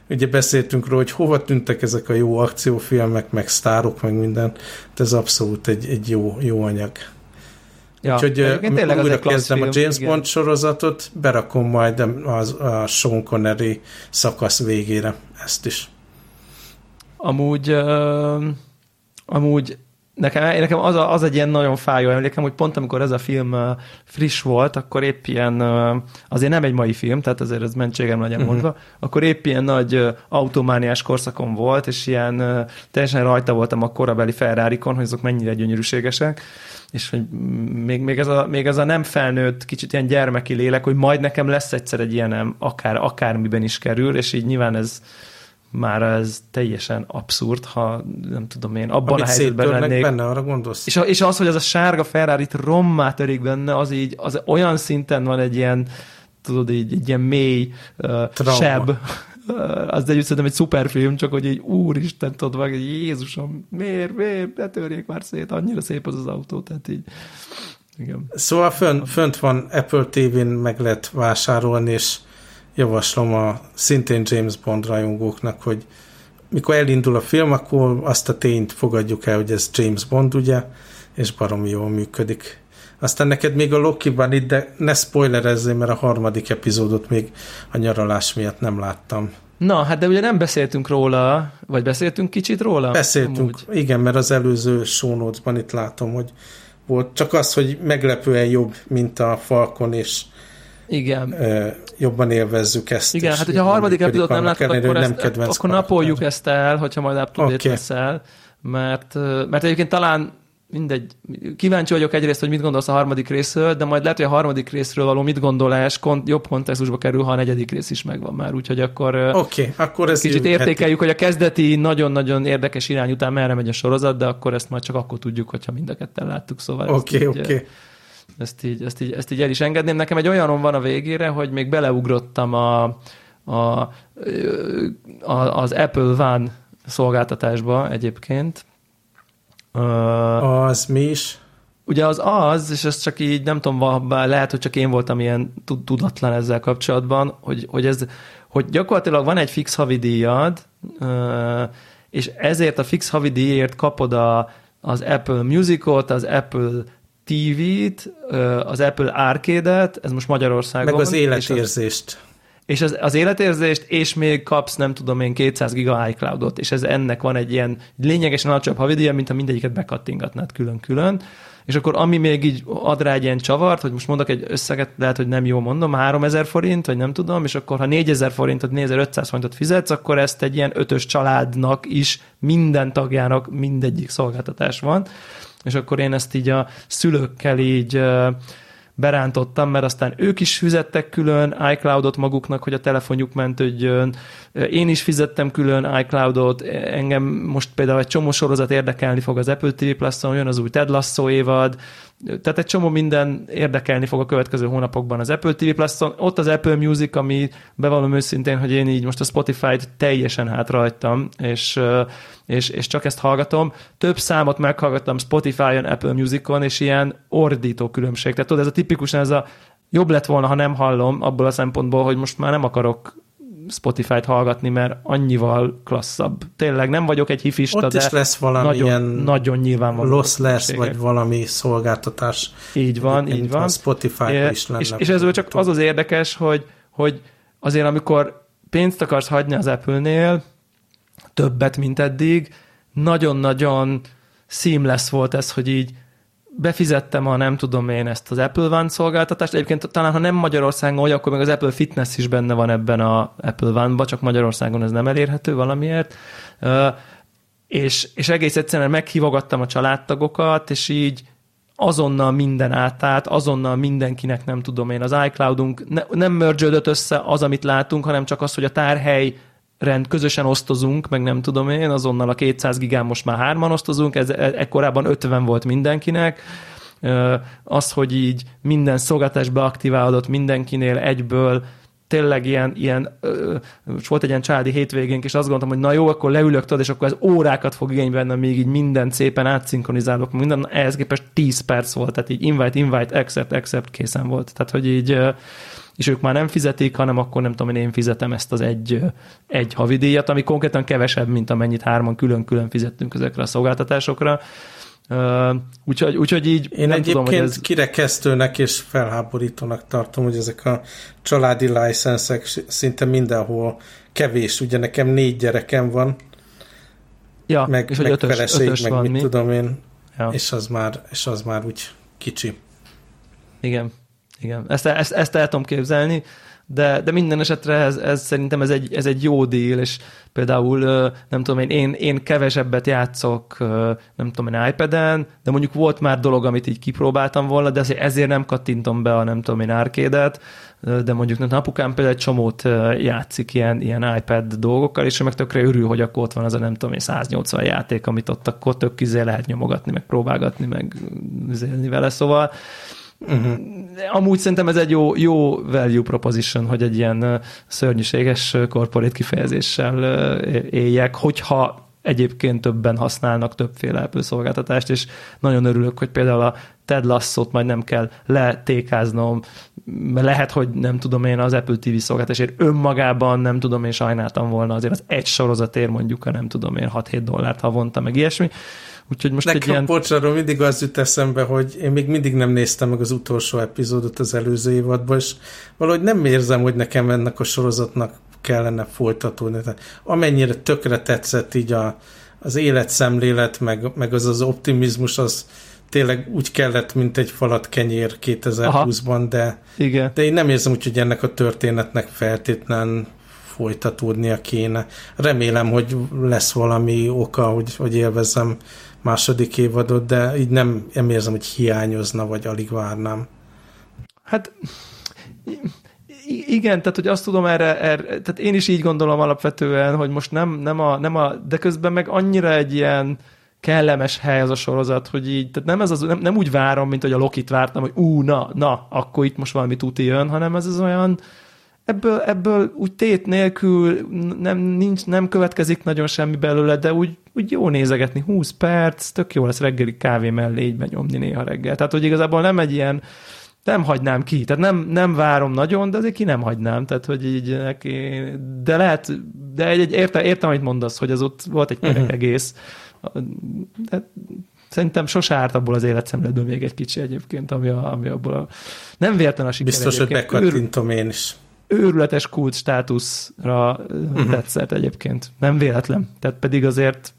Ugye beszéltünk róla, hogy hova tűntek ezek a jó akciófilmek, meg sztárok, meg minden. De ez abszolút egy, egy jó, jó anyag. Ja, Úgyhogy tényleg újra kezdem film, a James igen. Bond sorozatot, berakom majd a, a Sean Connery szakasz végére ezt is. Amúgy, uh, amúgy nekem, nekem az, a, az egy ilyen nagyon fájó emlékem, hogy pont amikor ez a film friss volt, akkor épp ilyen, azért nem egy mai film, tehát azért ez mentségem legyen uh-huh. mondva, akkor épp ilyen nagy automániás korszakom volt, és ilyen teljesen rajta voltam a korabeli ferrari hogy azok mennyire gyönyörűségesek, és hogy még, még, ez a, még ez a nem felnőtt, kicsit ilyen gyermeki lélek, hogy majd nekem lesz egyszer egy ilyenem, akár, akármiben is kerül, és így nyilván ez már ez teljesen abszurd, ha nem tudom én, abban Amit a helyzetben lennék. benne, arra gondolsz? És, a, és az, hogy ez a sárga ferrari rommá törik benne, az így, az olyan szinten van egy ilyen, tudod így, egy ilyen mély uh, seb, az egy szerintem egy szuperfilm, csak hogy egy úristen, tudod meg, hogy Jézusom, miért, miért, ne törjék már szét, annyira szép az az autó, tehát így, igen. Szóval fönt, fönt van Apple TV-n, meg lehet vásárolni, és javaslom a szintén James Bond rajongóknak, hogy mikor elindul a film, akkor azt a tényt fogadjuk el, hogy ez James Bond, ugye, és baromi jól működik. Aztán neked még a Loki-ban itt, de ne spoilerezzél, mert a harmadik epizódot még a nyaralás miatt nem láttam. Na, hát de ugye nem beszéltünk róla, vagy beszéltünk kicsit róla? Beszéltünk, Amúgy. igen, mert az előző show itt látom, hogy volt csak az, hogy meglepően jobb, mint a Falcon, és igen. Jobban élvezzük ezt. Igen, hát hogyha a harmadik epizódot nem láttad, akkor, ezt, akkor napoljuk ezt el, hogyha majd up to okay. leszel, mert, mert egyébként talán mindegy, kíváncsi vagyok egyrészt, hogy mit gondolsz a harmadik részről, de majd lehet, hogy a harmadik részről való mit gondolás kont, jobb kontextusba kerül, ha a negyedik rész is megvan már, úgyhogy akkor, okay, akkor ez kicsit értékeljük, hogy a kezdeti nagyon-nagyon érdekes irány után merre megy a sorozat, de akkor ezt majd csak akkor tudjuk, hogyha mind a ketten láttuk, szóval Oké, oké. Okay, ezt, így, ezt, így, ezt így el is engedném. Nekem egy olyanom van a végére, hogy még beleugrottam a, a, a, az Apple One szolgáltatásba egyébként, az mi is? Ugye az az, és ez csak így, nem tudom, lehet, hogy csak én voltam ilyen tudatlan ezzel kapcsolatban, hogy, hogy, ez, hogy gyakorlatilag van egy fix havidíjad, és ezért a fix havidíjért kapod a, az Apple Musicot, az Apple TV-t, az Apple Arcade-et, ez most Magyarországon. Meg az életérzést. És az, és az, az életérzést, és még kapsz, nem tudom én, 200 giga iCloud-ot, és ez ennek van egy ilyen lényegesen alacsonyabb havidíja, mint ha mindegyiket bekattingatnád külön-külön, és akkor ami még így ad rá egy ilyen csavart, hogy most mondok egy összeget, lehet, hogy nem jó mondom, 3000 forint, vagy nem tudom, és akkor ha 4000 forintot, 4500 forintot fizetsz, akkor ezt egy ilyen ötös családnak is, minden tagjának mindegyik szolgáltatás van, és akkor én ezt így a szülőkkel így berántottam, mert aztán ők is fizettek külön iCloudot maguknak, hogy a telefonjuk mentődjön, én is fizettem külön iCloudot, engem most például egy csomó sorozat érdekelni fog az Apple TV Plus-on, jön az új Ted Lasso évad, tehát egy csomó minden érdekelni fog a következő hónapokban az Apple TV Plus-on. Ott az Apple Music, ami bevallom őszintén, hogy én így most a Spotify-t teljesen hátrajtam, és, és, és csak ezt hallgatom. Több számot meghallgattam Spotify-on, Apple Music-on, és ilyen ordító különbség. Tehát tudod, ez a tipikusan ez a jobb lett volna, ha nem hallom, abból a szempontból, hogy most már nem akarok Spotify-t hallgatni, mert annyival klasszabb. Tényleg nem vagyok egy hifista, Ott de is lesz valami nagyon, ilyen nagyon nyilvánvaló. Loss lesz, vagy valami szolgáltatás. Így van, így van. spotify é, is lenne. És, és ezzel csak az az érdekes, hogy, hogy azért amikor pénzt akarsz hagyni az Apple-nél, többet, mint eddig, nagyon-nagyon seamless volt ez, hogy így befizettem a nem tudom én ezt az Apple One szolgáltatást. Egyébként talán, ha nem Magyarországon vagy, akkor még az Apple Fitness is benne van ebben a Apple One-ba, csak Magyarországon ez nem elérhető valamiért. És, és egész egyszerűen meghívogattam a családtagokat, és így azonnal minden átállt, azonnal mindenkinek nem tudom én, az iCloudunk ne, nem mergődött össze az, amit látunk, hanem csak az, hogy a tárhely rend közösen osztozunk, meg nem tudom én, azonnal a 200 gigán most már hárman osztozunk, ez e, ekkorában 50 volt mindenkinek, az, hogy így minden szolgáltás beaktiválódott mindenkinél egyből, tényleg ilyen, ilyen és volt egy ilyen családi hétvégénk, és azt gondoltam, hogy na jó, akkor leülök, tudod, és akkor ez órákat fog igénybe venni, még így minden szépen átszinkronizálok, minden, ehhez képest 10 perc volt, tehát így invite, invite, accept, accept készen volt. Tehát, hogy így és ők már nem fizetik, hanem akkor nem tudom, én fizetem ezt az egy, egy havidíjat, ami konkrétan kevesebb, mint amennyit hárman külön-külön fizettünk ezekre a szolgáltatásokra. Uh, úgyhogy, úgyhogy így Én nem egyébként tudom, hogy ez... kirekesztőnek és felháborítónak tartom, hogy ezek a családi licenszek szinte mindenhol kevés. Ugye nekem négy gyerekem van, ja, meg, és meg ötös, feleség, ötös meg van, mit mi? tudom én, ja. és, az már, és az már úgy kicsi. Igen. Igen, ezt, ezt, ezt el tudom képzelni, de, de minden esetre ez, ez szerintem ez egy, ez egy jó díl, és például nem tudom én, én, én kevesebbet játszok, nem tudom én iPad-en, de mondjuk volt már dolog, amit így kipróbáltam volna, de ezért nem kattintom be a nem tudom én árkédet, de mondjuk nem, apukám például egy csomót játszik ilyen, ilyen iPad dolgokkal, és ő meg tökre örül, hogy akkor ott van az a nem tudom én 180 játék, amit ott akkor tök kizé lehet nyomogatni, meg próbálgatni, meg üzélni vele, szóval Uh-huh. Amúgy szerintem ez egy jó, jó value proposition, hogy egy ilyen szörnyűséges corporate kifejezéssel éljek, hogyha egyébként többen használnak többféle Apple szolgáltatást, és nagyon örülök, hogy például a Ted Lasso-t majd nem kell letékáznom, lehet, hogy nem tudom én az Apple TV szolgáltatásért önmagában nem tudom én sajnáltam volna azért az egy sorozatért mondjuk a nem tudom én 6-7 dollárt havonta, meg ilyesmi, Úgyhogy most Nekem egy ilyen... bocsánat, mindig az jut eszembe, hogy én még mindig nem néztem meg az utolsó epizódot az előző évadban, és valahogy nem érzem, hogy nekem ennek a sorozatnak kellene folytatódni. Tehát amennyire tökre tetszett így a, az életszemlélet, meg, meg az az optimizmus, az tényleg úgy kellett, mint egy falat kenyér 2020-ban, de, Igen. de én nem érzem úgy, hogy ennek a történetnek feltétlen folytatódnia kéne. Remélem, hogy lesz valami oka, hogy, hogy élvezzem második évadot, de így nem, nem érzem, hogy hiányozna, vagy alig várnám. Hát igen, tehát hogy azt tudom erre, erre, tehát én is így gondolom alapvetően, hogy most nem, nem, a, nem a, de közben meg annyira egy ilyen kellemes hely az a sorozat, hogy így, tehát nem, ez az, nem, nem úgy várom, mint hogy a Lokit vártam, hogy ú, na, na, akkor itt most valami tuti jön, hanem ez az olyan, ebből, ebből úgy tét nélkül nem, nincs, nem következik nagyon semmi belőle, de úgy, úgy jó nézegetni, 20 perc, tök jó lesz reggeli kávé mellé így benyomni néha reggel. Tehát, hogy igazából nem egy ilyen, nem hagynám ki, tehát nem, nem várom nagyon, de azért ki nem hagynám, tehát, hogy így neki, de lehet, de egy, egy értem, értem, amit mondasz, hogy az ott volt egy uh-huh. egész, de szerintem sose árt abból az életszemledből még egy kicsi egyébként, ami, a, ami abból a... Nem véletlen a siker Biztos, egyébként. hogy bekattintom én is őrületes kult státuszra uh-huh. tetszett egyébként. Nem véletlen. Tehát pedig azért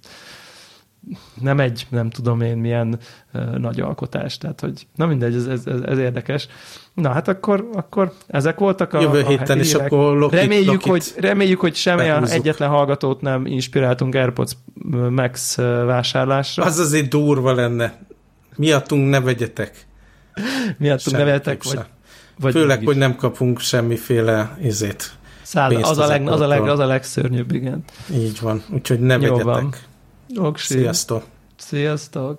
nem egy, nem tudom én milyen uh, nagy alkotás, tehát hogy na mindegy, ez, ez, ez, ez érdekes. Na hát akkor, akkor ezek voltak a Jövő héten is akkor Lokit, reméljük, Lokit hogy, reméljük, hogy semmilyen egyetlen hallgatót nem inspiráltunk AirPods Max vásárlásra. Az azért durva lenne. Miattunk ne vegyetek. Miattunk neveltek, vagy, vagy Főleg, hogy nem kapunk semmiféle izét. Száll, az, a leg, az, a leg, az a legszörnyűbb, igen. Így van, úgyhogy ne Jó vegyetek. Van. Oksi. Sziasztok! Sziasztok!